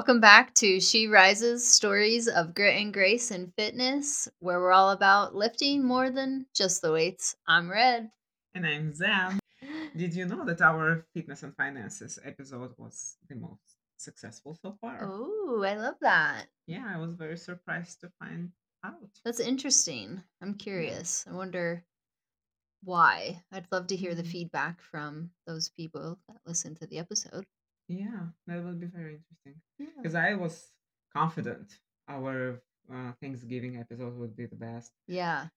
Welcome back to She Rises Stories of Grit and Grace and Fitness, where we're all about lifting more than just the weights. I'm Red. And I'm Zam. Did you know that our fitness and finances episode was the most successful so far? Oh, I love that. Yeah, I was very surprised to find out. That's interesting. I'm curious. I wonder why. I'd love to hear the Mhm. feedback from those people that listen to the episode. Yeah, that would be very interesting. Yeah. Because I was confident our uh, Thanksgiving episode would be the best. Yeah.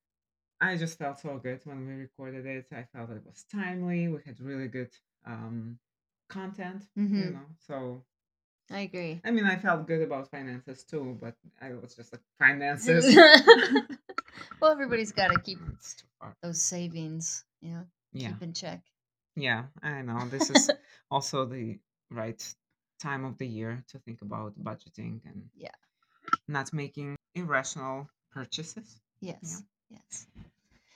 I just felt so good when we recorded it. I felt it was timely. We had really good um, content, you Mhm. know. So I agree. I mean, I felt good about finances too, but I was just like finances. well, everybody's got to keep It's too far. those savings, you know, Yeah, keep in check. yeah, I know. This is also the right time of the year to think about budgeting and Yeah. not making irrational purchases. Yes. Yes.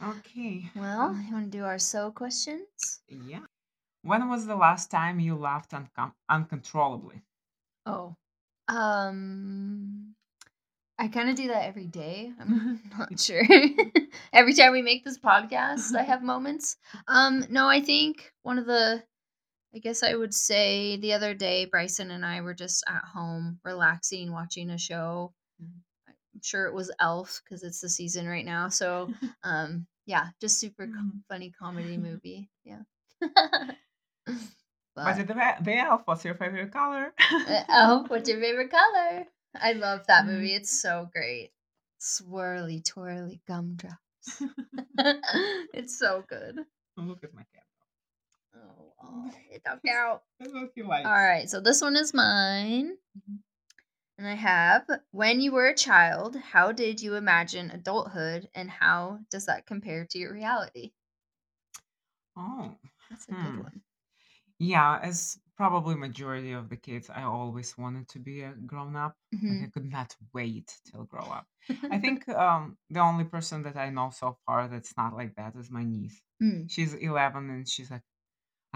Okay. Well, you want to do our so questions? Yeah. When was the last time you laughed uncom- uncontrollably? Oh. Um I kind of do that every day. I'm not sure. every time we make this podcast, I have moments. Um no, I think one of the I guess I would say the other day Bryson and I were just at home relaxing watching a show. Mhm. I'm sure it was Elf because it's the season right now. So, um yeah, just super co- Mhm. funny comedy movie. Yeah. But the, the elf, what's your favorite color? Uh, Elf, what's your favorite color? I love that Mm. movie. It's so great. Swirly, twirly gumdrops. it's so good. Look at my cat. Oh, oh it's okay out. That's what he likes. All right, so this one is mine. Mhm. And I have when you were a child, how did you imagine adulthood and how does that compare to your reality? Oh. That's a Hmm. good one. Yeah, as probably majority of the kids, I always wanted to be a grown up. Like I Mhm. could not wait till grow up. I think um, the only person that I know so far that's not like that is my niece. Mm. She's 11 and she's like,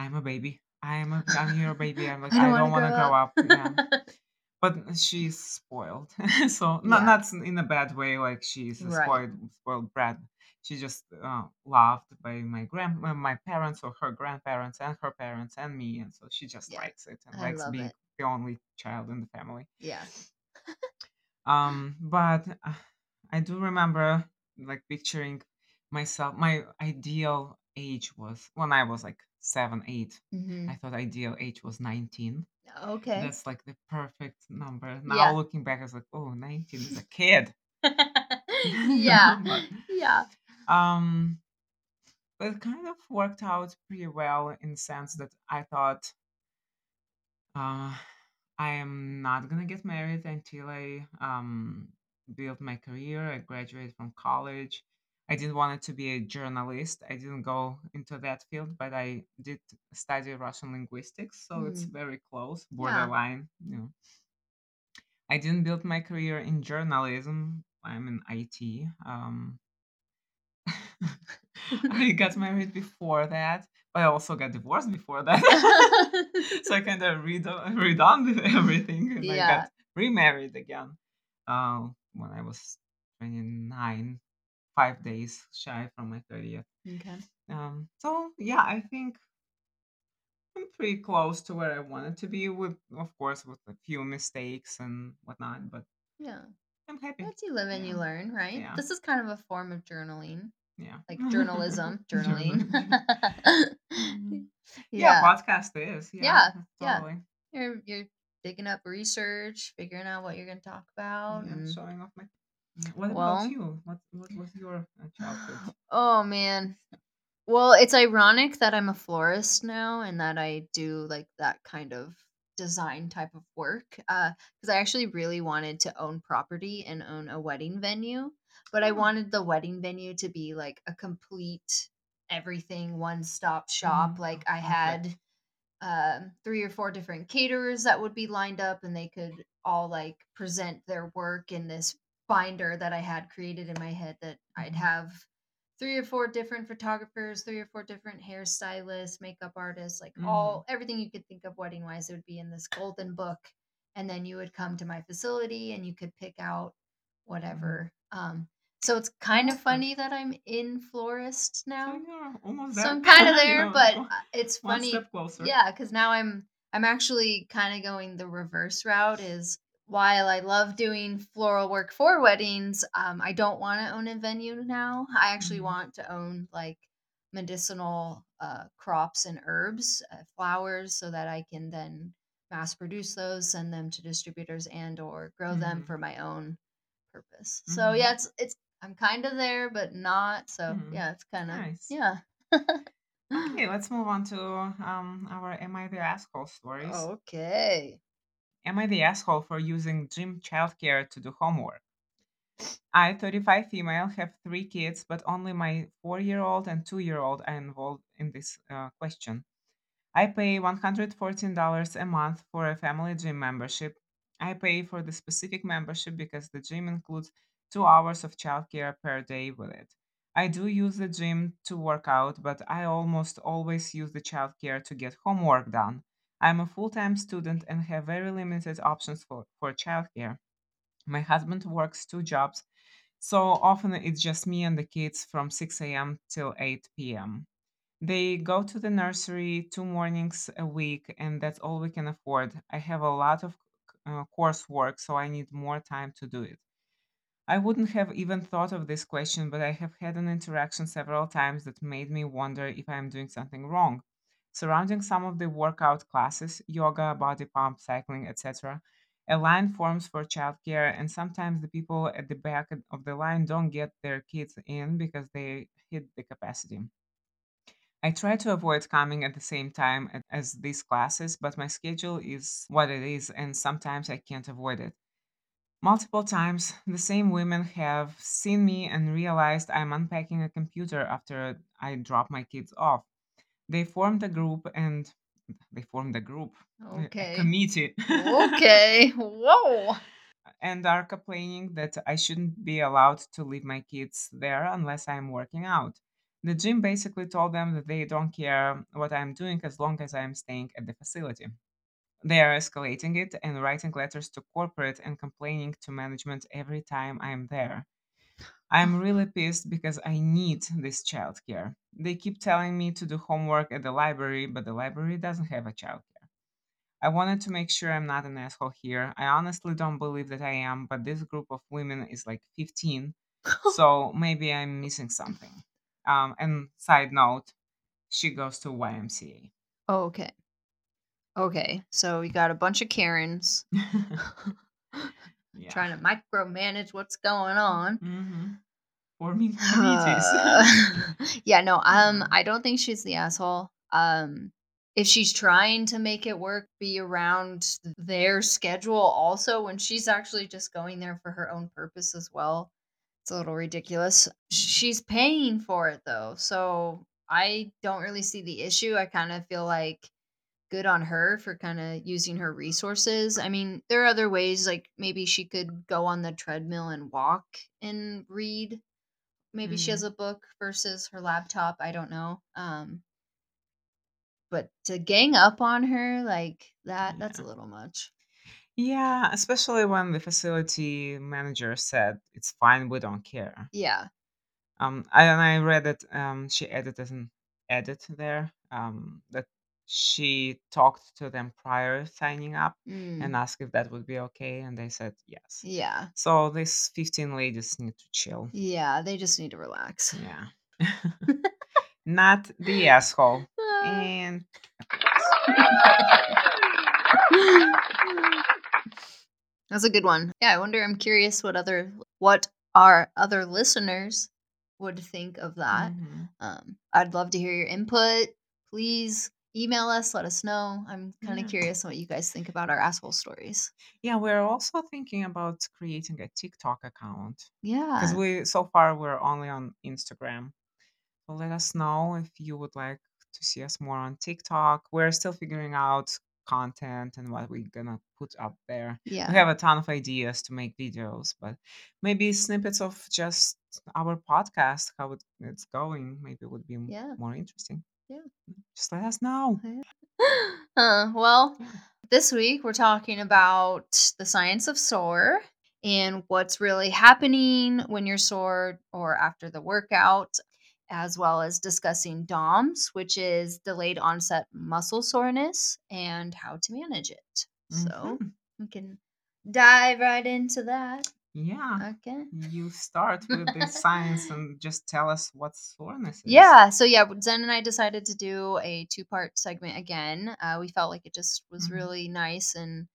"I'm a baby. I'm a I'm your baby." I'm like, I "I don't don't want to grow up." Yeah, but she's spoiled. so not Yeah. not in a bad way, like she's Right. spoiled spoiled brat. She just uh, loved by my grand uh, my parents or her grandparents and her parents and me, and so she just Yeah, likes it and I likes being it. the only child in the family. Yeah. Um, but uh, I do remember like picturing myself. My ideal age was when I was like seven, eight. hmm I thought ideal age was 19. Okay. That's like the perfect number. Now Yeah. looking back, I was like, oh, 19 is a kid. yeah. but Yeah. um, but it kind of worked out pretty well in the sense that I thought uh, I am not gonna get married until I um build my career. I graduate from college. I didn't want it to be a journalist. I didn't go into that field, but I did study Russian linguistics, so it's Mm. very close, Yeah. borderline. You know, I didn't build my career in journalism. I'm in IT. Um, I got married before that, but I also got divorced before that. so I kind of redone, redone everything, and I yeah. got remarried again uh, when I was 29, five days shy from my 30th. Okay. Um, so yeah, I think I'm pretty close to where I wanted to be, with of course with a few mistakes and whatnot, but Yeah. I'm happy. That's you live and you learn, right? yeah, This is kind of a form of journaling, yeah. like journalism, journaling. Yeah, yeah. podcast is yeah, Yeah. Yeah. totally. You're you're digging up research, figuring out what you're going to talk about Yeah, and showing off my. What about well, you? What what was your uh, childhood? oh man. Well, it's ironic that I'm a florist now and that I do like that kind of design type of work. Uh, because I actually really wanted to own property and own a wedding venue, but I Oh, wanted the wedding venue to be like a complete everything one stop shop. mhm, Like I had um, three or four different caterers that would be lined up and they could all like present their work in this binder that I had created in my head that I'd Mhm, have three or four different photographers, three or four different hairstylists, makeup artists, like mhm, all everything you could think of wedding wise, it would be in this golden book. and then you would come to my facility and you could pick out Mhm. whatever. Um, so it's kind of funny that I'm in florist now. you're almost So. I'm kind of there, You're but uh, it's one funny, step closer. yeah, because now I'm I'm actually kind of going the reverse route. Is while I love doing floral work for weddings, um, I don't want to own a venue now. I actually Mhm. want to own like medicinal uh, crops and herbs, uh, flowers, so that I can then mass produce those, send them to distributors, and or grow them Mhm. for my own purpose. So yeah, it's it's I'm kind of there, but not. So Mhm. yeah, it's kind of Nice. yeah. Okay, let's move on to um, our Am I the Asshole stories. okay. Am I the asshole for using gym childcare to do homework? I, 35 female, have three kids, but only my four year old and two year old are involved in this uh, question. I pay $114 a month for a family gym membership. I pay for the specific membership because the gym includes two hours of childcare per day with it. I do use the gym to work out, but I almost always use the childcare to get homework done. I'm a full time student and have very limited options for, for childcare. My husband works two jobs, so often it's just me and the kids from 6 a.m. till 8 p.m. They go to the nursery two mornings a week, and that's all we can afford. I have a lot of uh, coursework, so I need more time to do it. I wouldn't have even thought of this question, but I have had an interaction several times that made me wonder if I am doing something wrong. Surrounding some of the workout classes, yoga, body pump, cycling, etc., a line forms for childcare, and sometimes the people at the back of the line don't get their kids in because they hit the capacity. I try to avoid coming at the same time as these classes, but my schedule is what it is, and sometimes I can't avoid it. Multiple times, the same women have seen me and realized I'm unpacking a computer after I drop my kids off. They formed a group and they formed a group, a a Okay. committee, Okay. Whoa. and are complaining that I shouldn't be allowed to leave my kids there unless I'm working out. The gym basically told them that they don't care what I'm doing as long as I'm staying at the facility. They are escalating it and writing letters to corporate and complaining to management every time I'm there. I'm really pissed because I need this childcare. They keep telling me to do homework at the library, but the library doesn't have a childcare. I wanted to make sure I'm not an asshole here. I honestly don't believe that I am, but this group of women is like 15, so maybe I'm missing something. Um, and side note, she goes to YMCA. okay. Okay. So we got a bunch of Karens yeah. trying to micromanage what's going on. Mm-hmm. Committees. Uh, yeah, no, um, I don't think she's the asshole. Um, if she's trying to make it work, be around their schedule also, when she's actually just going there for her own purpose as well, it's a little ridiculous. She's paying for it though, so I don't really see the issue. I kind of feel like good on her for kind of using her resources. I mean, there are other ways, like maybe she could go on the treadmill and walk and read maybe she has Mhm. a book versus her laptop, I don't know. Um, but to gang up on her like that, that's a little much. Yeah, especially when the facility manager said it's fine, we don't care. Yeah. Um, I, and I read that um, she added as an edit there um, that she talked to them prior signing up Mm, and asked if that would be okay, and they said yes. yeah. So these 15 ladies need to chill. Yeah, they just need to relax. Yeah. Not the asshole. And That's a good one. Yeah, I wonder I'm curious what other what our other listeners would think of that. Mhm. Um, I'd love to hear your input. Please email us, let us know. I'm kind of yeah. curious what you guys think about our asshole stories. Yeah, we're also thinking about creating a TikTok account Yeah. because we so far we're only on Instagram. So let us know if you would like to see us more on TikTok. We're still figuring out content and what we're gonna put up there. Yeah. We have a ton of ideas to make videos, but maybe snippets of just our podcast, how it, it's going, maybe would be Yeah. more interesting. Yeah. Just let us know. Uh, well, this week we're talking about the science of sore and what's really happening when you're sore or after the workout, as well as discussing DOMS, which is delayed onset muscle soreness, and how to manage it. So Mhm. we can dive right into that. Yeah. Okay. You start with the science and just tell us what soreness is. Yeah. So yeah, Xen and I decided to do a two-part segment again. Uh, we felt like it just was Mhm. really nice and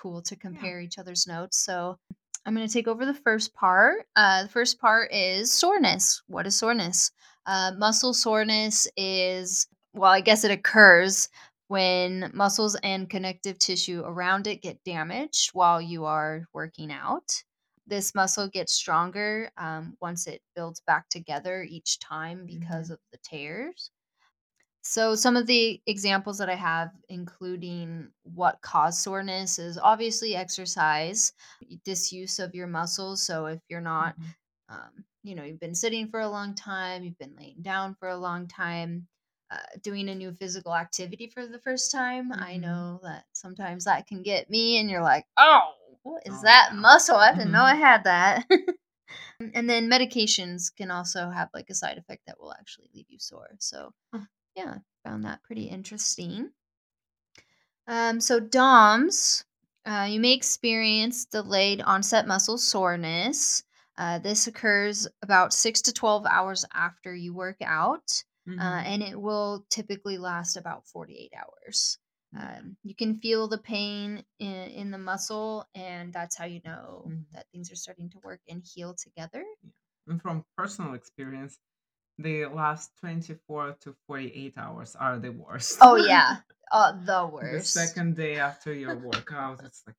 cool to compare each other's notes. So I'm going to take over the first part. Uh, the first part is soreness. What is soreness? Uh, muscle soreness is well, I guess it occurs when muscles and connective tissue around it get damaged while you are working out. This muscle gets stronger um, once it builds back together each time because of the tears. So, some of the examples that I have, including what cause soreness, is obviously exercise, disuse of your muscles. So, if you're not, Mhm. um, you know, you've been sitting for a long time, you've been laying down for a long time, uh, doing a new physical activity for the first time, I Mhm. know that sometimes that can get me, and you're like, oh, what is Oh, that yeah. muscle? I didn't know Mhm. I had that. and then medications can also have like a side effect that will actually leave you sore. So, yeah, found that pretty interesting. Um, so DOMS, uh, you may experience delayed onset muscle soreness. Uh, this occurs about six to 12 hours after you work out, uh, Mhm. and it will typically last about 48 hours. Yeah. Um, you can feel the pain in, in the muscle, and that's how you know Mhm. that things are starting to work and heal together. And from personal experience, the last 24 to 48 hours are the worst. Oh, yeah. Uh, the worst. the second day after your workout, it's like,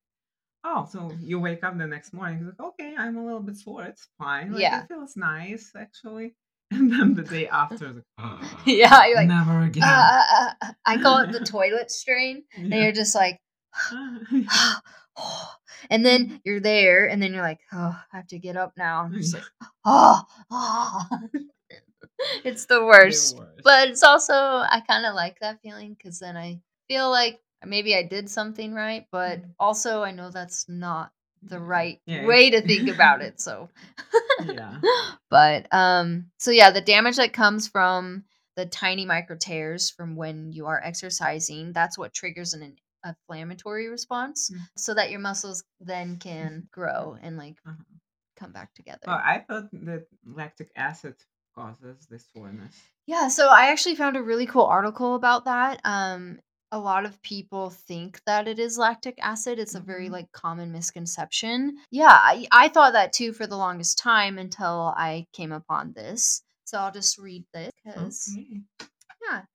oh, so you wake up the next morning, like, okay, I'm a little bit sore. It's fine. Like, Yeah. it feels nice, actually. And then the day after, like, oh, Yeah, you're like, never again. Uh, uh, uh, I call it the toilet strain. And you're just like, Yeah. and then you're there, and then you're like, oh, I have to get up now. And just like, oh, oh. it's the worst. worst. But it's also, I kind of like that feeling because then I feel like maybe I did something right, but Mhm. also I know that's not the right Yeah, way to think about it. So, Yeah. but um, so yeah, the damage that comes from the tiny micro tears from when you are exercising, that's what triggers an inflammatory response, Mm. so that your muscles then can grow and like Uh-huh. come back together. Well, I thought that lactic acid causes this soreness. Yeah, so I actually found a really cool article about that. Um, a lot of people think that it is lactic acid. It's a very Mhm. like common misconception. Yeah, I, I thought that too for the longest time until I came upon this. So I'll just read this because Okay. yeah.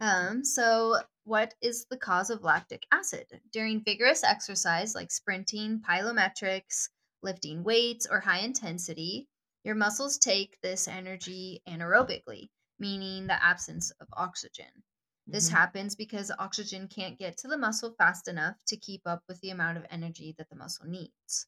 Um, so what is the cause of lactic acid? During vigorous exercise like sprinting, plyometrics, lifting weights, or high intensity, your muscles take this energy anaerobically, meaning the absence of oxygen. This Mhm. happens because oxygen can't get to the muscle fast enough to keep up with the amount of energy that the muscle needs.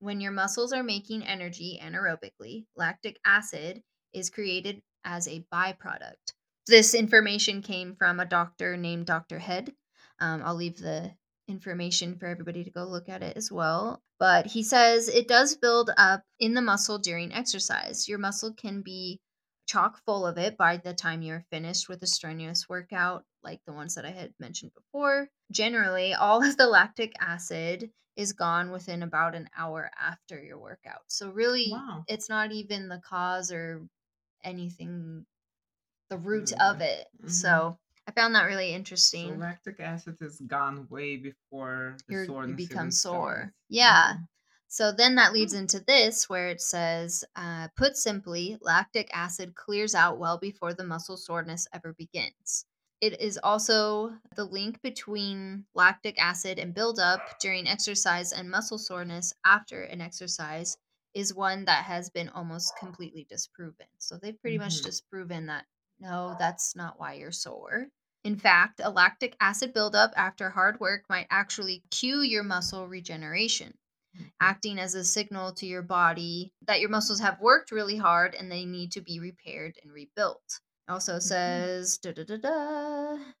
When your muscles are making energy anaerobically, lactic acid is created as a byproduct. This information came from a doctor named Dr. Head. Um, I'll leave the information for everybody to go look at it as well. But he says it does build up in the muscle during exercise. Your muscle can be chock full of it by the time you're finished with a strenuous workout, like the ones that I had mentioned before. Generally, all of the lactic acid is gone within about an hour after your workout. So, really, Wow. it's not even the cause or anything, the root Mm, of it. Mhm. So, I found that really So interesting. lactic acid is gone way before the You're, you soreness become sore. starts. Yeah. Mhm. So then that leads Hmm. into this where it says, uh, put simply, lactic acid clears out well before the muscle soreness ever begins. It is also the link between lactic acid and buildup during exercise and muscle soreness after an exercise is one that has been almost completely disproven. So they've pretty much Mhm. disproven that no, that's not why you're sore. In fact, a lactic acid buildup after hard work might actually cue your muscle regeneration. Acting as a signal to your body that your muscles have worked really hard and they need to be repaired and rebuilt. It also Mhm. says da da da da.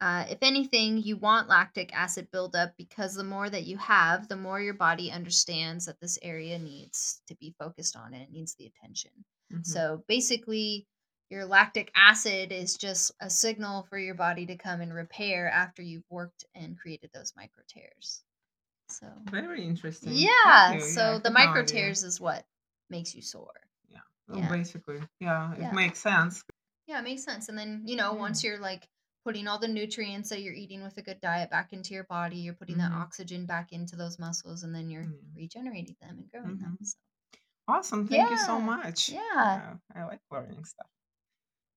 Uh, if anything, you want lactic acid buildup because the more that you have, the more your body understands that this area needs to be focused on and it needs the attention. Mhm. So basically, your lactic acid is just a signal for your body to come and repair after you've worked and created those micro tears. So, Very interesting. Yeah. Yeah, so I the micro tears is what makes you sore. Yeah. Well, Yeah. Basically, yeah, it Yeah. makes sense. Yeah, it makes sense. And then, you know, once you're like putting all the nutrients that you're eating with a good diet back into your body, you're putting that Mhm. oxygen back into those muscles and then you're Mm. regenerating them and growing them. Mhm. So, Awesome. Thank you so much. yeah. Yeah, I like learning stuff.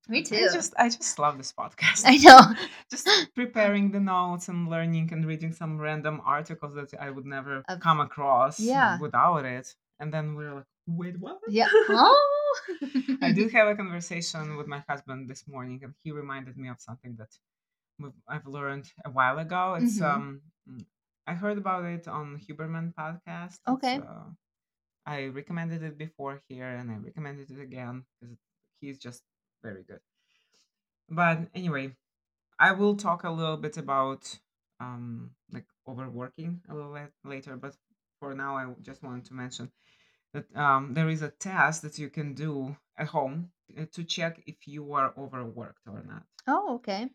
Me I too. just I just love this podcast. I know. just preparing the notes and learning and reading some random articles that I would never come across Yeah. without it. And then we're like, wait, what? Yeah. Oh. I did have a conversation with my husband this morning, and he reminded me of something that I've learned a while ago. It's Mhm. um, I heard about it on Huberman podcast. Okay. uh, I recommended it before here, and I recommended it again because he's just very good. But anyway, I will talk a little bit about um, like overworking a little bit later. But for now, I just wanted to mention that um, there is a test that you can do at home uh, to check if you are overworked or not. oh, okay.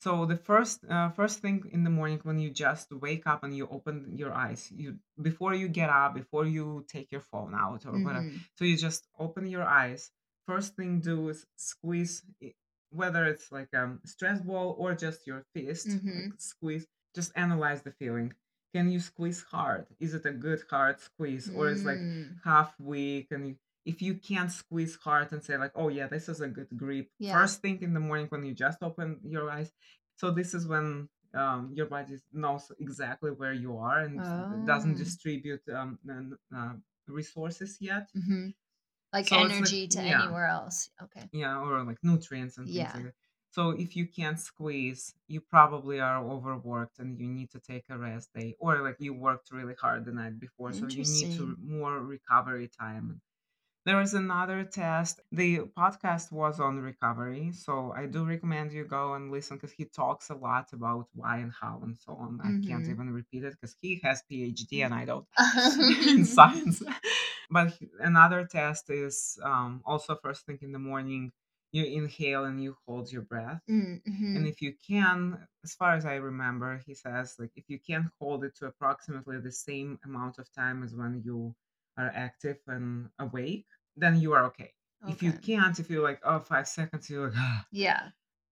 So the first uh, first thing in the morning when you just wake up and you open your eyes, you before you get up, before you take your phone out or whatever, Mhm. so you just open your eyes. First thing do is squeeze, whether it's like a stress ball or just your fist, like Mhm. squeeze. Just analyze the feeling. Can you squeeze hard? Is it a good hard squeeze or is like Mm. half weak? And you, if you can't squeeze hard and say like, oh yeah, this is a good grip. Yeah. First thing in the morning when you just open your eyes. So this is when um, your body knows exactly where you are and it doesn't Oh. distribute um, uh, resources yet. Mhm. Like So it's like- energy to yeah. anywhere else. Okay. Yeah, or like nutrients and things Yeah. like that. So if you can't squeeze, you probably are overworked and you need to take a rest day, or like you worked really hard the night before, so you need to more recovery time. There is another test. The podcast was on recovery, so I do recommend you go and listen because he talks a lot about why and how and so on. I can't Mhm. even repeat it because he has PhD and I don't in science. But another test is um, also first thing in the morning. You inhale and you hold your breath. Mm, And mhm. if you can, as far as I remember, he says like if you can hold it to approximately the same amount of time as when you are active and awake, then you are okay. If you can't, if you're like oh five seconds, you're like "Ah," Yeah.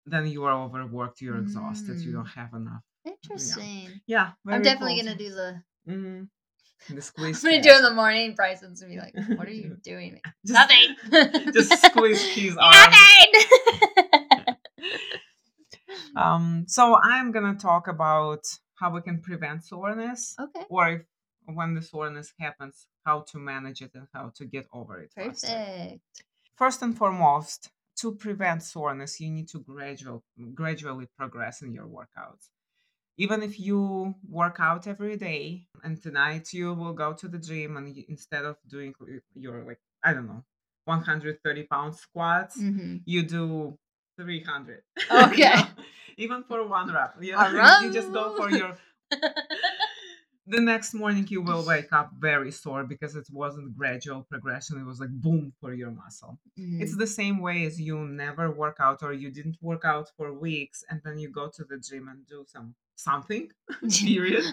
then you are overworked, you're exhausted, you Mm. don't have enough. Interesting. Yeah, I'm definitely cool. gonna do the. Mhm. The I'm squeeze. gonna do it in the morning. Bryson's gonna be like, "What are you doing?" Just- Nothing. just squeeze his arm. Nothing. Um, so I'm gonna talk about how we can prevent soreness, okay. or if when the soreness happens, how to manage it and how to get over it. faster. Perfect. First and foremost, to prevent soreness, you need to gradual, gradually progress in your workouts. Even if you work out every day and tonight you will go to the gym and you, instead of doing your like I don't know 130 pound squats, hmm you do 300. you Okay. know, Even for one rep. You, you just go for your the next morning you will wake up very sore because it wasn't gradual progression it was like boom for your muscle it's the same way as you never work out or you didn't work out for weeks and then you go to the gym and do some something period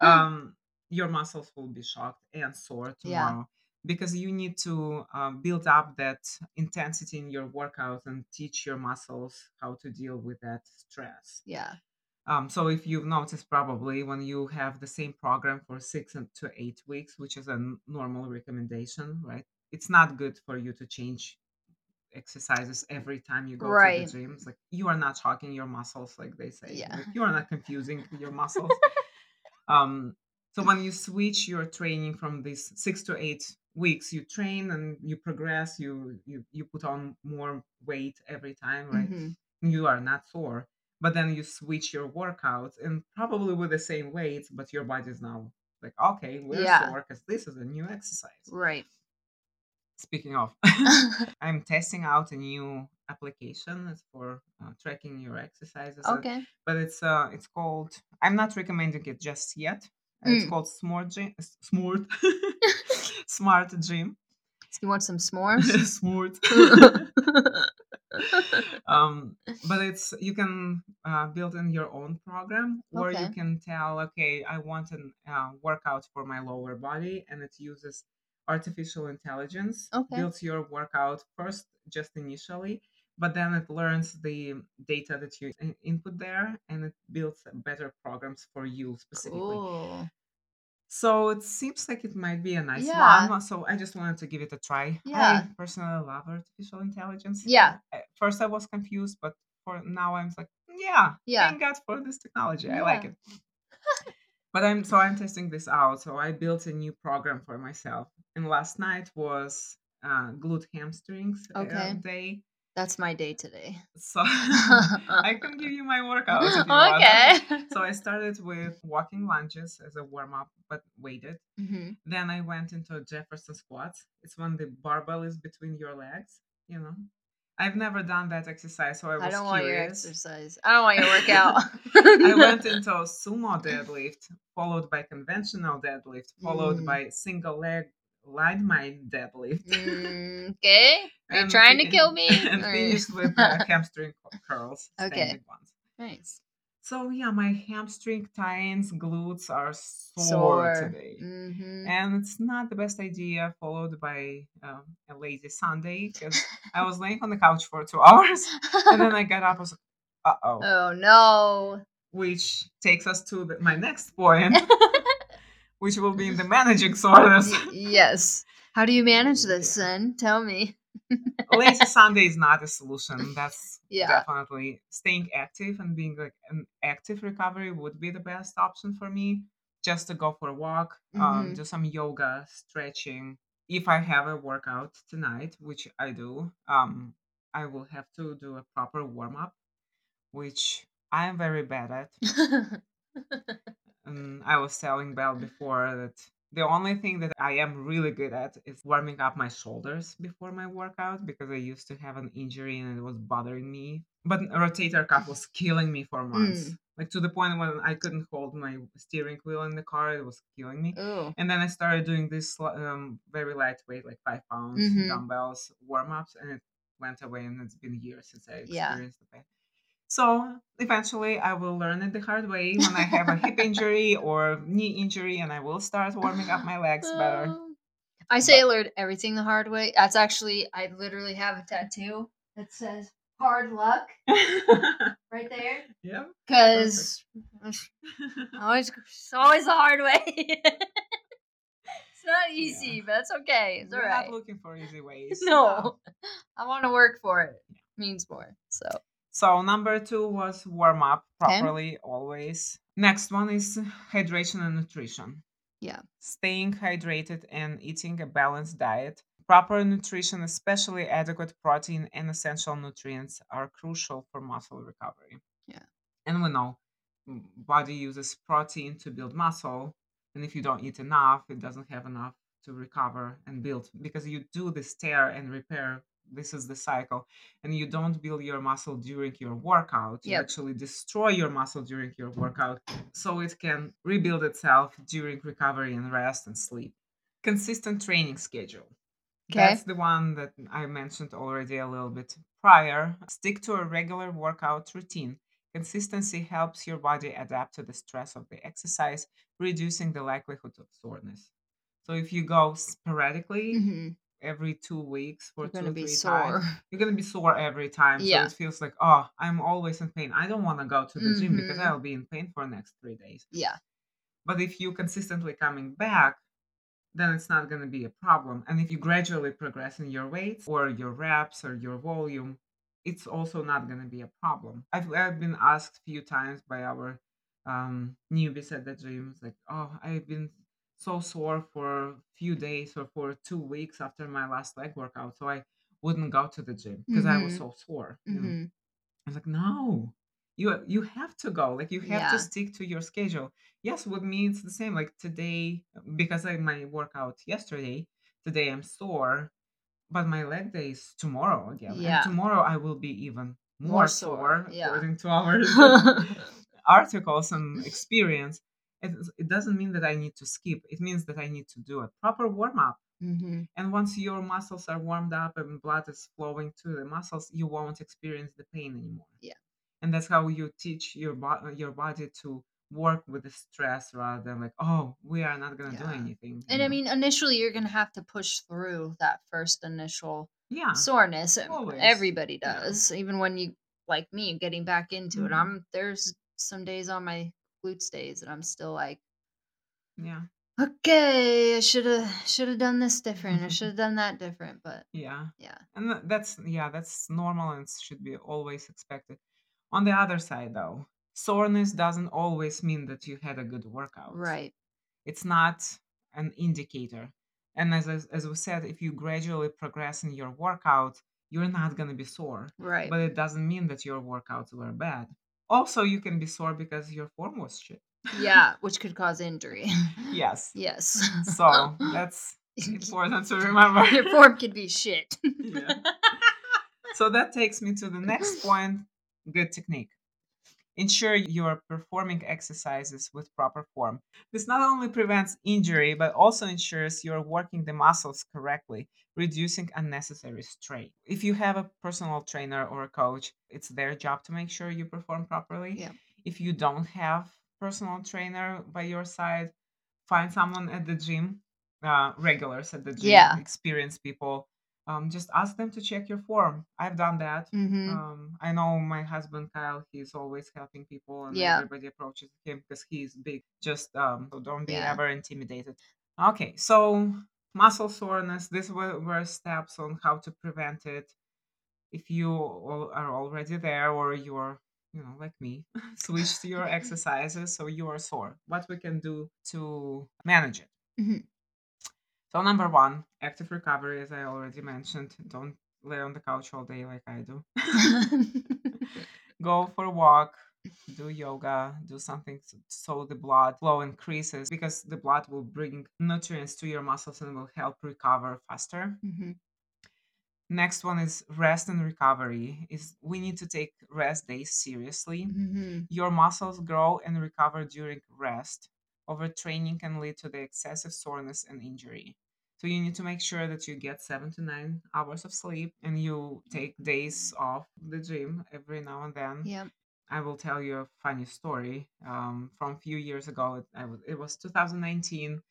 um your muscles will be shocked and sore Yeah. tomorrow because you need to um, build up that intensity in your workout and teach your muscles how to deal with that stress yeah. um, so if you've noticed probably when you have the same program for six to eight weeks, which is a normal recommendation, right? It's not good for you to change exercises every time you go Right. to the gym. It's like you are not shocking your muscles, like they say. Yeah. Like, you are not confusing your muscles. um, so when you switch your training from these six to eight weeks, you train and you progress. You you you put on more weight every time, right? Mhm. you are not sore but then you switch your workouts and probably with the same weights but your body is now like okay we're Yeah. sore because this is a new exercise Right. Speaking of, I'm testing out a new application. It's for uh, tracking your exercises, uh, okay. but it's uh, it's called. I'm not recommending it just yet. Uh, It's Mm. called Smart Gym. Smart. Smart Gym. You want some s'mores? Smart. um, but it's you can uh, build in your own program, or you can tell, okay, I want an uh, workout for my lower body, and it uses artificial intelligence, Okay. builds your workout first, just initially, but then it learns the data that you input there, and it builds better programs for you specifically. cool. So it seems like it might be a nice Yeah. one. So I just wanted to give it a try. Yeah. I personally love artificial intelligence. Yeah. At first I was confused, but for now I'm like, yeah, Yeah. thank God for this technology. I like it. But I'm so I'm testing this out. So I built a new program for myself. And last night was uh, glute hamstrings uh, Okay. day. That's my day today. So I can give you my workout you want. okay. So I started with walking lunges as a warm up, but weighted. hmm Then I went into Jefferson squats. It's when the barbell is between your legs, you know. I've never done that exercise, so I was I don't want your curious. exercise. I don't want your workout. I went into sumo deadlift, followed by conventional deadlift, followed Mm. by single leg landmine deadlift. Mm, okay. Are you trying to kill me? and or- finished with uh, hamstring curls, Okay. ones. nice. So yeah, my hamstring tines, glutes are sore, Sore. today. hmm and it's not the best idea followed by um, a lazy sunday because i was laying on the couch for two hours and then i got up I was like uh-oh oh no. which takes us to the, my next point which will be in the managing soreness yes. How do you manage this then? Tell me. Lazy sunday is not a solution that's Yeah. definitely staying active and being like an active recovery would be the best option for me just to go for a walk um, Mhm. do some yoga stretching if i have a workout tonight which i do um, i will have to do a proper warm-up which i am very bad at and I was telling Belle before that the only thing that I am really good at is warming up my shoulders before my workout because I used to have an injury and it was bothering me. But rotator cuff was killing me for months. Like to the point when I couldn't hold my steering wheel in the car, it was killing me. Ooh. And then I started doing this um, very lightweight, like five pounds Mhm. dumbbells warm ups, and it went away. And it's been years since I Yeah. experienced the pain. So eventually, I will learn it the hard way when I have a hip injury or knee injury, and I will start warming up my legs better. Oh. I say I learned everything the hard way. That's actually, I literally have a tattoo that says hard luck right there. yeah. Because always, it's always the hard way. it's not easy, but it's okay. It's all We're right. not looking for easy ways. No, I want to work for it. Means more. So, So number two was warm up Okay. properly always. Next one is hydration and nutrition. Yeah. Staying hydrated and eating a balanced diet. Proper nutrition, especially adequate protein and essential nutrients, are crucial for muscle recovery. Yeah. And we know mm, body uses protein to build muscle, and if you don't eat enough, it doesn't have enough to recover and build because you do this tear and repair. This is the cycle and you don't build your muscle during your workout. You Yep. actually destroy your muscle during your workout so it can rebuild itself during recovery and rest and sleep. Consistent training schedule. Okay. That's the one that I mentioned already a little bit prior. Stick to a regular workout routine. Consistency helps your body adapt to the stress of the exercise, reducing the likelihood of soreness. So if you go sporadically, hmm every two weeks for you're two gonna or be three sore. times, you're gonna be sore every time. So Yeah. it feels like, oh, I'm always in pain. I don't want to go to the gym because Mhm. I'll be in pain for the next three days. Yeah. But if you consistently coming back, then it's not gonna be a problem. And if you gradually progress in your weights or your reps or your volume, it's also not gonna be a problem. I've, I've been asked a few times by our um, newbies at the gym, it's like, oh, I've been so sore for a few days or for two weeks after my last leg workout, so I wouldn't go to the gym because I was Mhm. so sore. you know. hmm I was like, no, you you have to go. Like you have Yeah. to stick to your schedule. Yes, with me it's the same. Like today, because I my workout yesterday, today I'm sore. but my leg day is tomorrow again. And Yeah. tomorrow I will be even more, More sore, sore, yeah. according to our articles and experience. It, it doesn't mean that I need to skip. It means that I need to do a proper warm up. hmm And once your muscles are warmed up and blood is flowing to the muscles, you won't experience the pain anymore. Yeah. And that's how you teach your bo- your body to work with the stress rather than like, oh, we are not gonna do anything. And you I mean, initially, you're gonna have to push through that first initial yeah, soreness. always. Everybody Yeah. does, even when you like me getting back into it. Mhm. I'm there's some days on my glutes days that I'm still like, yeah, okay, I should have should have done this different. I should have done that different. But yeah. yeah, And that's yeah, that's normal and should be always expected. On the other side, though, soreness doesn't always mean that you had a good workout. right, It's not an indicator. And as as as we said, if you gradually progress in your workout, you're not gonna be sore. right. But it doesn't mean that your workouts were bad. Also, you can be sore because your form was shit. yeah, which could cause injury. Yes. yes. So that's important to remember. Your form could be shit. Yeah. So that takes me to the next point good technique. Ensure you are performing exercises with proper form. This not only prevents injury, but also ensures you're working the muscles correctly, reducing unnecessary strain. If you have a personal trainer or a coach, it's their job to make sure you perform properly. Yeah. If you don't have personal trainer by your side, find someone at the gym, uh, regulars at the gym, Yeah. experienced people. Um, just ask them to check your form. I've done that. hmm Um, I know my husband Kyle. He's always helping people, and Yeah. everybody approaches him because he's big. Just um, so don't be Yeah. ever intimidated. Okay, so muscle soreness. These were, were steps on how to prevent it. If you are already there, or you're you know like me, switch to your exercises so you are sore. What we can do to manage it. Mhm. So number one, active recovery, as I already mentioned. Don't lay on the couch all day like I do. Go for a walk, do yoga, do something so the blood flow increases because the blood will bring nutrients to your muscles and will help recover faster. hmm Next one is rest and recovery. Is we need to take rest days seriously. hmm Your muscles grow and recover during rest. Overtraining can lead to the excessive soreness and injury. So you need to make sure that you get seven to nine hours of sleep and you take days off the gym every now and then. Yep. I will tell you a funny story um, from a few years ago. It, I was, it was 2019.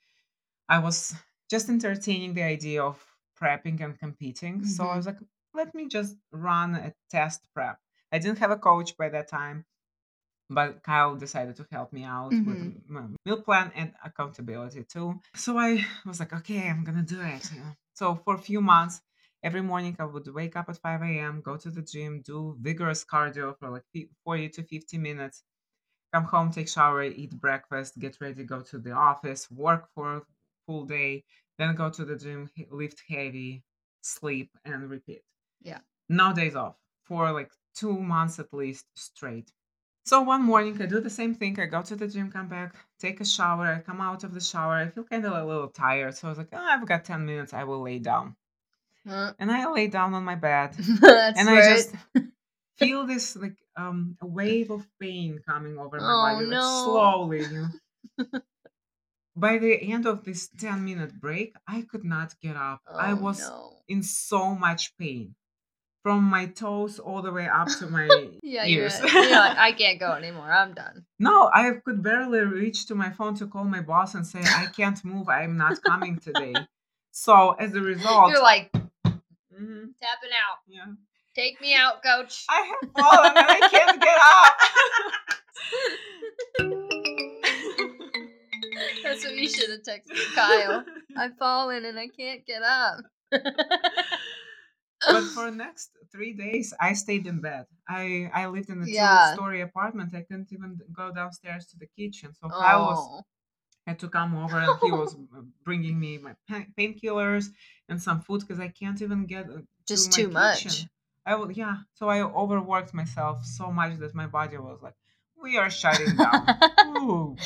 I was just entertaining the idea of prepping and competing. So I Mhm. was like, let me just run a test prep. I didn't have a coach by that time, but Kyle decided to help me out with Mhm. my meal plan and accountability too. So I was like, okay, I'm gonna do it. You know? So for a few months, every morning I would wake up at 5 a.m., go to the gym, do vigorous cardio for like 40 to 50 minutes, come home, take shower, eat breakfast, get ready, go to the office, work for a full day, then go to the gym, lift heavy, sleep, and repeat. Yeah. No days off for like two months at least straight. So one morning I do the same thing. I go to the gym, come back, take a shower. I come out of the shower. I feel kind of a little tired. So I was like, oh, I've got 10 minutes. I will lay down. Uh, And I lay down on my bed and right. I just feel this like um a wave of pain coming over my Oh, body like no. slowly. You know? By the end of this 10 minute break, I could not get up. I Oh, was no. in so much pain. From my toes all the way up to my Yeah, ears. you're like, I can't go anymore. I'm done. No, I could barely reach to my phone to call my boss and say, I can't move. I'm not coming today. So, as a result, You're like Mhm, tapping out. yeah, Take me out, coach. I have fallen and I can't get up. That's what you should have texted Kyle. I've fallen and I can't get up. But for the next three days, I stayed in bed. I I lived in a Yeah. two-story apartment. I couldn't even go downstairs to the kitchen. So I was oh, had to come over and he was uh, bringing me my painkillers and some food because I can't even get uh, just to too my much. I will, yeah. So I overworked myself so much that my body was like, "We are shutting down."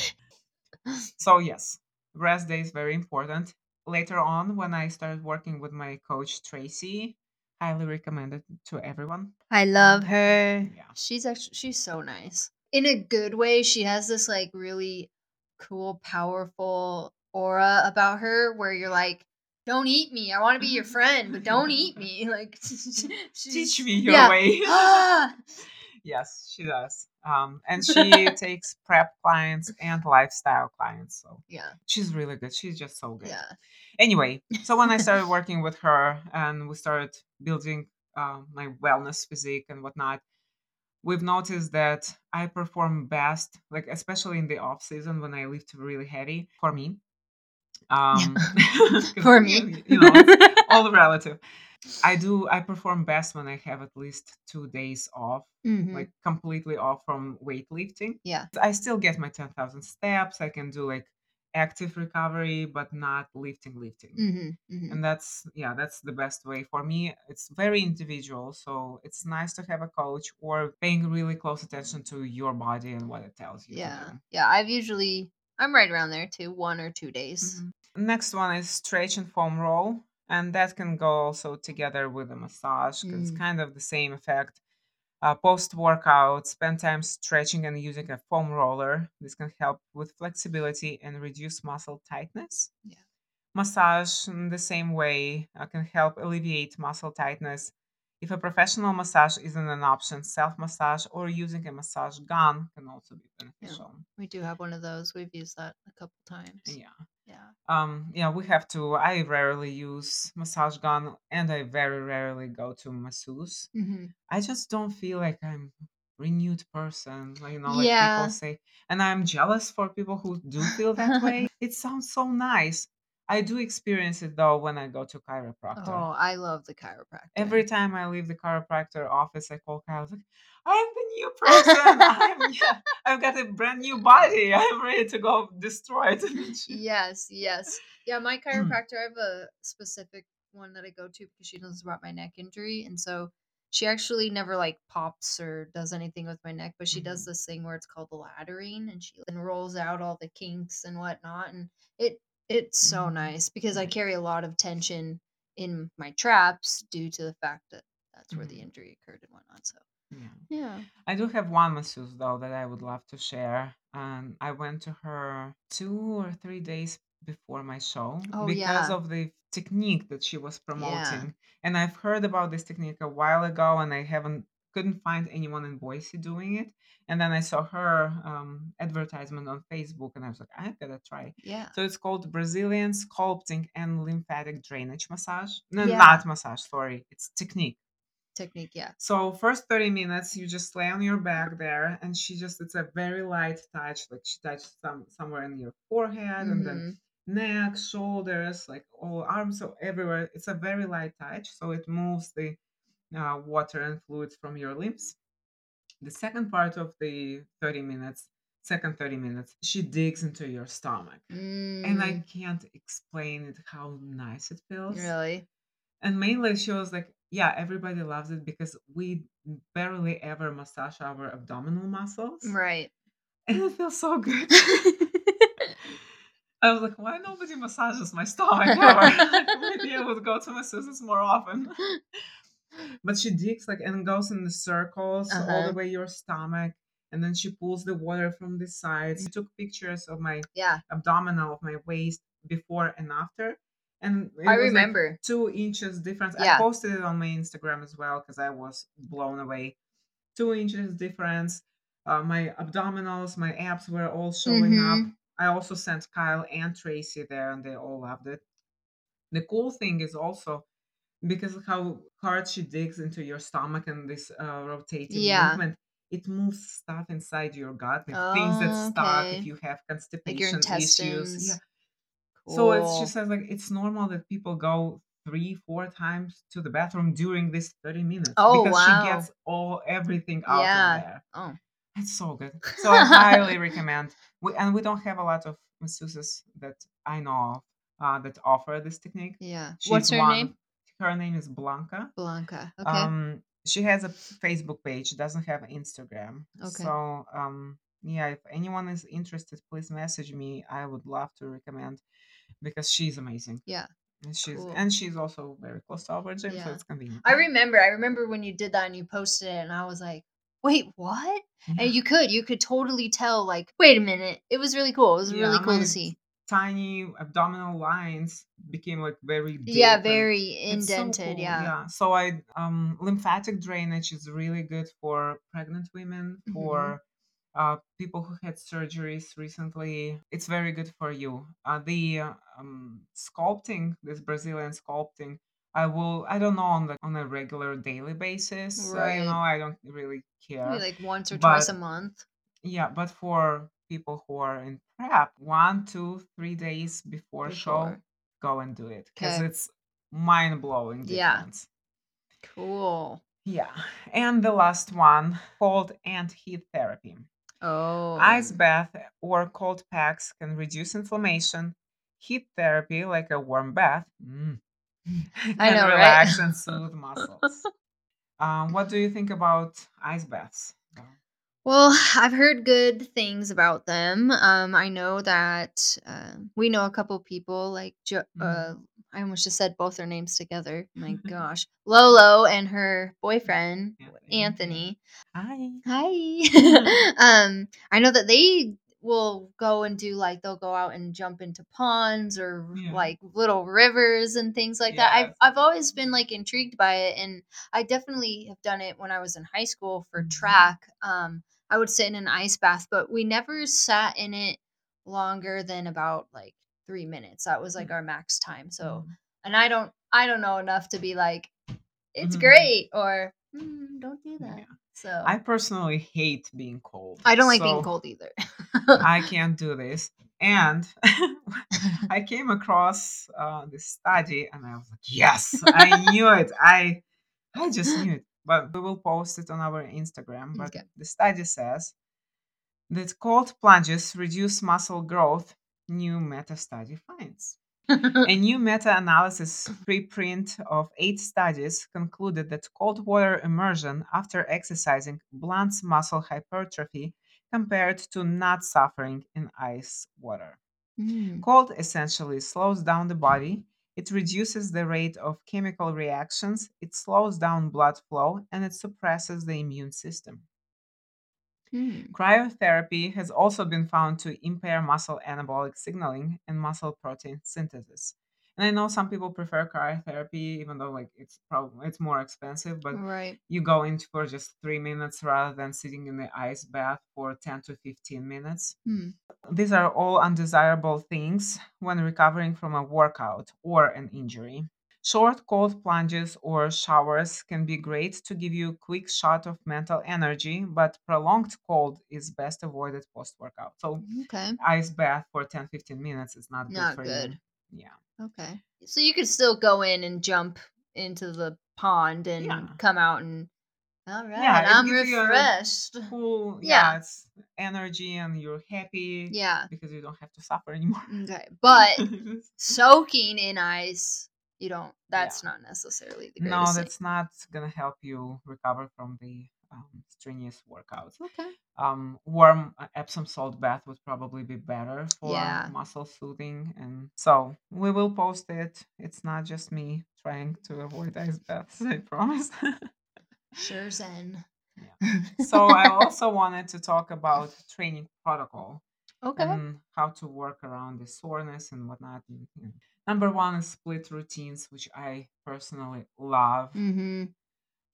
So yes, rest day is very important. later on when I started working with my coach Tracy. Highly recommended to everyone. I love her. Yeah. She's actually she's so nice. In a good way, she has this like really cool, powerful aura about her where you're like, don't eat me. I want to be your friend, but don't eat me. Like she's, Teach me your yeah. way. Ah! yes, she does. Um, and she takes prep clients and lifestyle clients. So yeah. she's really good. She's just so good. Yeah. Anyway, so when I started working with her and we started building um, my wellness physique and whatnot, we've noticed that I perform best, like especially in the off season when I lift really heavy for me. Um, For me. you know, all relative. I do. I perform best when I have at least two days off, Mhm. like completely off from weightlifting. Yeah. I still get my ten thousand steps. I can do like active recovery, but not lifting, lifting. Mhm. Mhm. And that's yeah, that's the best way for me. It's very individual, so it's nice to have a coach or paying really close attention to your body and what it tells you. Yeah. Yeah. I've usually I'm right around there too, one or two days. Mhm. Next one is stretch and foam roll, and that can go also together with a massage it's Mm. kind of the same effect. Uh, Post workout, spend time stretching and using a foam roller. This can help with flexibility and reduce muscle tightness. Yeah. Massage, in the same way, uh, can help alleviate muscle tightness. If a professional massage isn't an option, self massage or using a massage gun can also be beneficial. We do have one of those. We've used that a couple times. Yeah. Yeah. Um, yeah, we have to. I rarely use massage gun, and I very rarely go to masseuse. hmm I just don't feel like I'm renewed person. Like, you know, like Yeah. people say, and I'm jealous for people who do feel that way. It sounds so nice. I do experience it though when I go to chiropractor. Oh, I love the chiropractor. Every time I leave the chiropractor office, I call Kyle. Like, I'm the new person. I'm, yeah, I've got a brand new body. I'm ready to go destroy it. Yes, yes. Yeah, my Hmm. chiropractor, I have a specific one that I go to because she knows about my neck injury. And so she actually never like pops or does anything with my neck, but she does Mm-hmm. this thing where it's called the laddering and she rolls out all the kinks and whatnot. And it it's so Mhm. nice because I carry a lot of tension in my traps due to the fact that that's where the Mhm. injury occurred and whatnot. So Yeah. yeah. I do have one masseuse though that I would love to share. And I went to her two or three days before my show Oh, because yeah. of the technique that she was promoting. Yeah. And I've heard about this technique a while ago and I haven't couldn't find anyone in Boise doing it. And then I saw her um, advertisement on Facebook and I was like, I gotta try. Yeah. So it's called Brazilian sculpting and lymphatic drainage massage. No, Yeah. not massage, sorry. It's technique. Technique, yeah. So first 30 minutes you just lay on your back there and she just it's a very light touch like she touched some somewhere in your forehead and then Mhm. neck, shoulders, like all arms so everywhere. It's a very light touch so it moves the uh, water and fluids from your limbs. The second part of the 30 minutes, second 30 minutes, she digs into your stomach. And I Mm, can't explain it how nice it feels. really? And mainly she was like, yeah, everybody loves it because we barely ever massage our abdominal muscles. Right. And it feels so good. I was like, why nobody massages my stomach maybe I would go to masseuses more often. But she digs like and goes in the circles all Uh-huh. the way your stomach. And then she pulls the water from the sides. She took pictures of my yeah, abdominal, of my waist before and after. And I was like remember. two inches difference. I posted it on my Instagram as well because I was blown away. Two inches difference. Uh, my abdominals, my abs were all showing up. Mhm. I also sent Kyle and Tracy there, and they all loved it. The cool thing is also because of how hard she digs into your stomach and this uh, rotating Yeah. movement, it moves stuff inside your gut, like things that Oh, stuck if you have Like constipation issues. Yeah. So it's she says like it's normal that people go three, four times to the bathroom during this 30 minutes Oh, because she gets all everything out of there. Oh. It's so good. So I highly recommend. We, and we don't have a lot of masseuses that I know of uh, that offer this technique. Yeah. She's What's her one. name? Her name is Blanca. Blanca. Okay. Um, she has a Facebook page. Doesn't have Instagram. Okay. So um, yeah, if anyone is interested, please message me. I would love to recommend. Because she's amazing. Yeah. And she's Cool. and she's also very close to our gym, so it's convenient. I remember. I remember when you did that and you posted it, and I was like, "Wait, what?" Yeah. And you could, you could totally tell. Like, wait a minute, it was really cool. It was really cool to see. Tiny abdominal lines became like very deep. Yeah, very it's so indented. cool, yeah. So I um lymphatic drainage is really good for pregnant women, Mhm. for uh, people who had surgeries recently. It's very good for you. Uh, the uh, um, sculpting, this Brazilian sculpting, I will. I don't know on the on a regular daily basis. Uh, you know, I don't really Maybe care. like once or twice a month. yeah, but for people who are in prep, one, two, three days before show, go and do it because Okay. it's mind blowing Yeah. Cool. Yeah, and the last one, cold and heat therapy. Oh. Ice bath or cold packs can reduce inflammation. Heat therapy, like a warm bath, mm, can I know, right? relax and soothe muscles. Um, what do you think about ice baths? Well, I've heard good things about them. Um, I know that uh, we know a couple people like jo- Mhm. uh, I almost just said both their names together. My gosh, Lolo and her boyfriend Anthony. Anthony. Hi. Hi. um, I know that they will go and do like they'll go out and jump into ponds or Yeah. like little rivers and things like that. I've I've always been like intrigued by it and I definitely have done it when I was in high school for Mhm. track. Um, I would sit in an ice bath, but we never sat in it longer than about like three minutes. That was like our max time. So, Mhm. and I don't, I don't know enough to be like, it's Mhm. great or "Mm, don't do that. Yeah. So I personally hate being cold. I don't like being cold either. I can't do this. And I came across uh, this study, and I was like, "Yes, I knew it. I, I just knew it." But we will post it on our Instagram. But Okay. the study says that cold plunges reduce muscle growth. New meta study finds. A new meta analysis preprint of eight studies concluded that cold water immersion after exercising blunts muscle hypertrophy compared to not suffering in ice water. Mm, Cold essentially slows down the body, it reduces the rate of chemical reactions, it slows down blood flow, and it suppresses the immune system. Mm. Cryotherapy has also been found to impair muscle anabolic signaling and muscle protein synthesis. And I know some people prefer cryotherapy, even though like it's probably it's more expensive, but Right. you go in for just three minutes rather than sitting in the ice bath for 10 to 15 minutes. Hmm. These are all undesirable things when recovering from a workout or an injury. Short cold plunges or showers can be great to give you a quick shot of mental energy, but prolonged cold is best avoided post workout. So, Okay. ice bath for 10 15 minutes is not good Not for good. you. Yeah. Okay. So you could still go in and jump into the pond and Yeah. come out and all right, Yeah, it I'm gives you a refreshed. Cool. Yeah. Yeah, it's energy and you're happy Yeah. because you don't have to suffer anymore. Okay. But soaking in ice, you don't that's not necessarily the no, thing. that's not gonna help you recover from the um, strenuous workouts. Okay. Um, warm uh, Epsom salt bath would probably be better for Yeah. muscle soothing, and so we will post it. It's not just me trying to avoid ice baths. I promise. Sure Xen. yeah. so I also wanted to talk about training protocol Okay. and how to work around the soreness and whatnot. And, you know. Number one is split routines, which I personally love. Mm-hmm.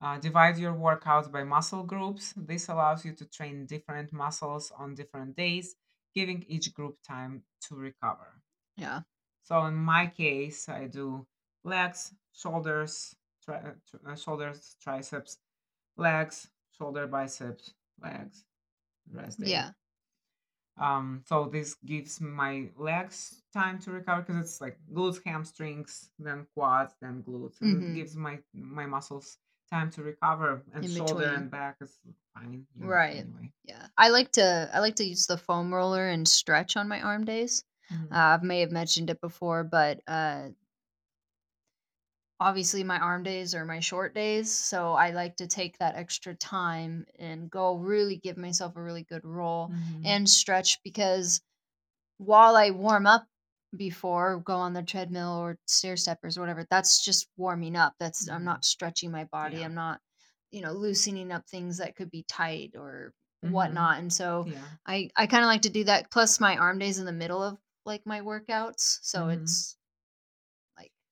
Uh, divide your workouts by muscle groups. This allows you to train different muscles on different days, giving each group time to recover. Yeah. So in my case, I do legs, shoulders, tri- tr- uh, shoulders, triceps, legs, shoulder, biceps, legs, rest day. Yeah. Um, so this gives my legs time to recover because it's like glutes, hamstrings, then quads, then glutes, and Mhm. it gives my my muscles time to recover. And In shoulder between. and back is fine, you know, Right. Anyway, Yeah. I like to I like to use the foam roller and stretch on my arm days. Mhm. Uh, I may have mentioned it before, but uh, obviously my arm days are my short days, so I like to take that extra time and go really give myself a really good roll Mhm. and stretch because while I warm up before go on the treadmill or stair steppers or whatever that's just warming up that's i'm Mhm. not stretching my body Yeah. i'm not you know loosening up things that could be tight or Mhm. whatnot and so Yeah. i i kind of like to do that plus my arm days in the middle of like my workouts so Mhm. it's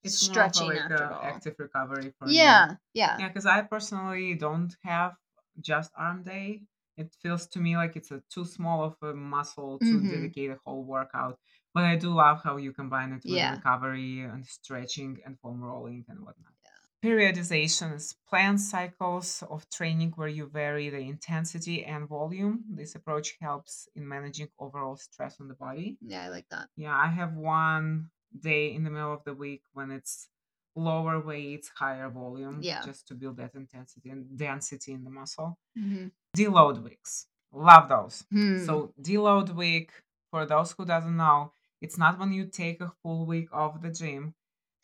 It's stretching like after active recovery for yeah yeah Yeah, because I personally don't have just arm day. It feels to me like it's a too small of a muscle to Mhm. dedicate a whole workout. But I do love how you combine it with Yeah. recovery and stretching and foam rolling and whatnot. Periodization is planned cycles of training where you vary the intensity and volume. This approach helps in managing overall stress on the body. yeah i like that Yeah, I have one day in the middle of the week when it's lower weights, higher volume, Yeah. just to build that intensity and density in the muscle. hmm Deload weeks, love those. Hmm. So deload week, for those who doesn't know, it's not when you take a full week off the gym.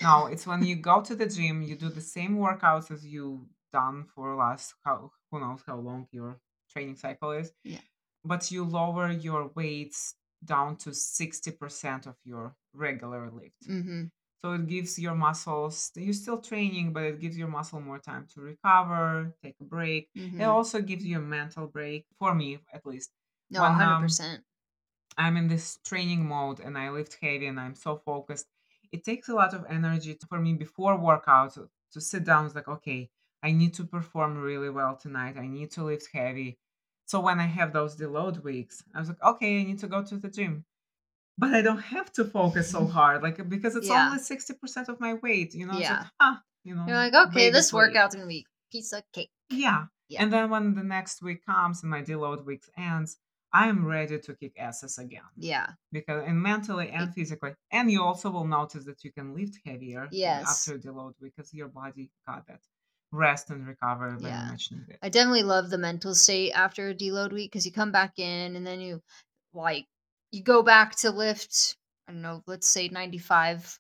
No, it's when you go to the gym, you do the same workouts as you done for last how who knows how long your training cycle is. Yeah. But you lower your weights down to 60% of your regular lift. hmm So it gives your muscles, you're still training, but it gives your muscle more time to recover, take a break. hmm It also gives you a mental break, for me at least. no when, 100% um, I'm in this training mode and I lift heavy and I'm so focused. It takes a lot of energy to- for me before workout to, to sit down. It's like, okay, I need to perform really well tonight. I need to lift heavy. So when I have those deload weeks, I was like, okay, I need to go to the gym. But I don't have to focus so hard, like because it's Yeah. only 60% of my weight, you know. Yeah. like, ah, you know. you're like okay this workout's gonna be piece of cake Yeah. Yeah. And then when the next week comes and my deload week ends, I'm ready to kick asses again yeah because and mentally and It- physically and you also will notice that you can lift heavier Yes. after deload week, because your body got that rest and recover very Yeah. much needed I definitely love the mental state after a deload week because you come back in and then you like you go back to lift. I don't know, let's say ninety five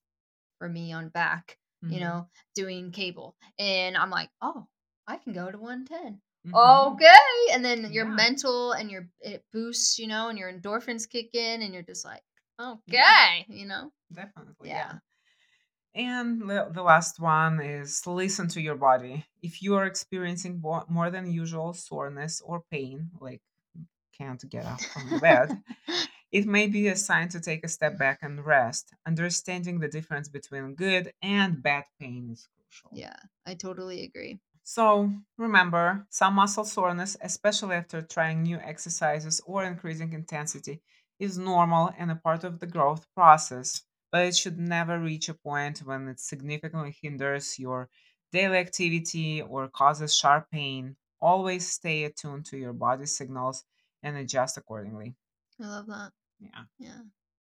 for me on back. You Mhm. know, doing cable, and I'm like, oh, I can go to one ten. Mhm. Okay, and then your Yeah. mental and your it boosts, you know, and your endorphins kick in, and you're just like, okay, you know, definitely Yeah. yeah, and the last one is listen to your body if you are experiencing more than usual soreness or pain like can't get up from the bed It may be a sign to take a step back and rest. Understanding the difference between good and bad pain is crucial. yeah, I totally agree. So, remember, some muscle soreness, especially after trying new exercises or increasing intensity, is normal and a part of the growth process, but it should never reach a point when it significantly hinders your daily activity or causes sharp pain. Always stay attuned to your body signals and adjust accordingly. I love that. Yeah. Yeah.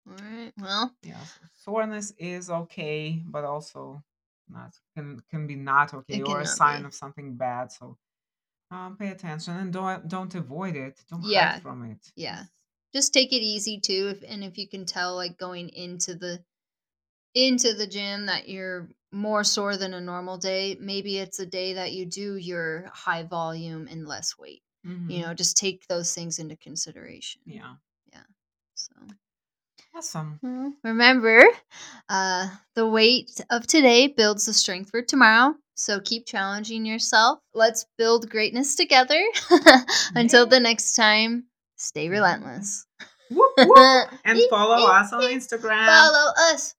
All right. Well, yeah soreness is okay but also not can can be not okay or a sign be. of something bad so um pay attention and don't don't avoid it don't Yeah, hide from it yeah. Just- just take it easy too if and if you can tell like going into the into the gym that you're more sore than a normal day maybe it's a day that you do your high volume and less weight Mhm. you know just take those things into consideration yeah Yeah. so awesome remember uh the weight of today builds the strength for tomorrow so keep challenging yourself let's build greatness together until the next time stay relentless Whoop, whoop. and follow us on instagram Follow us.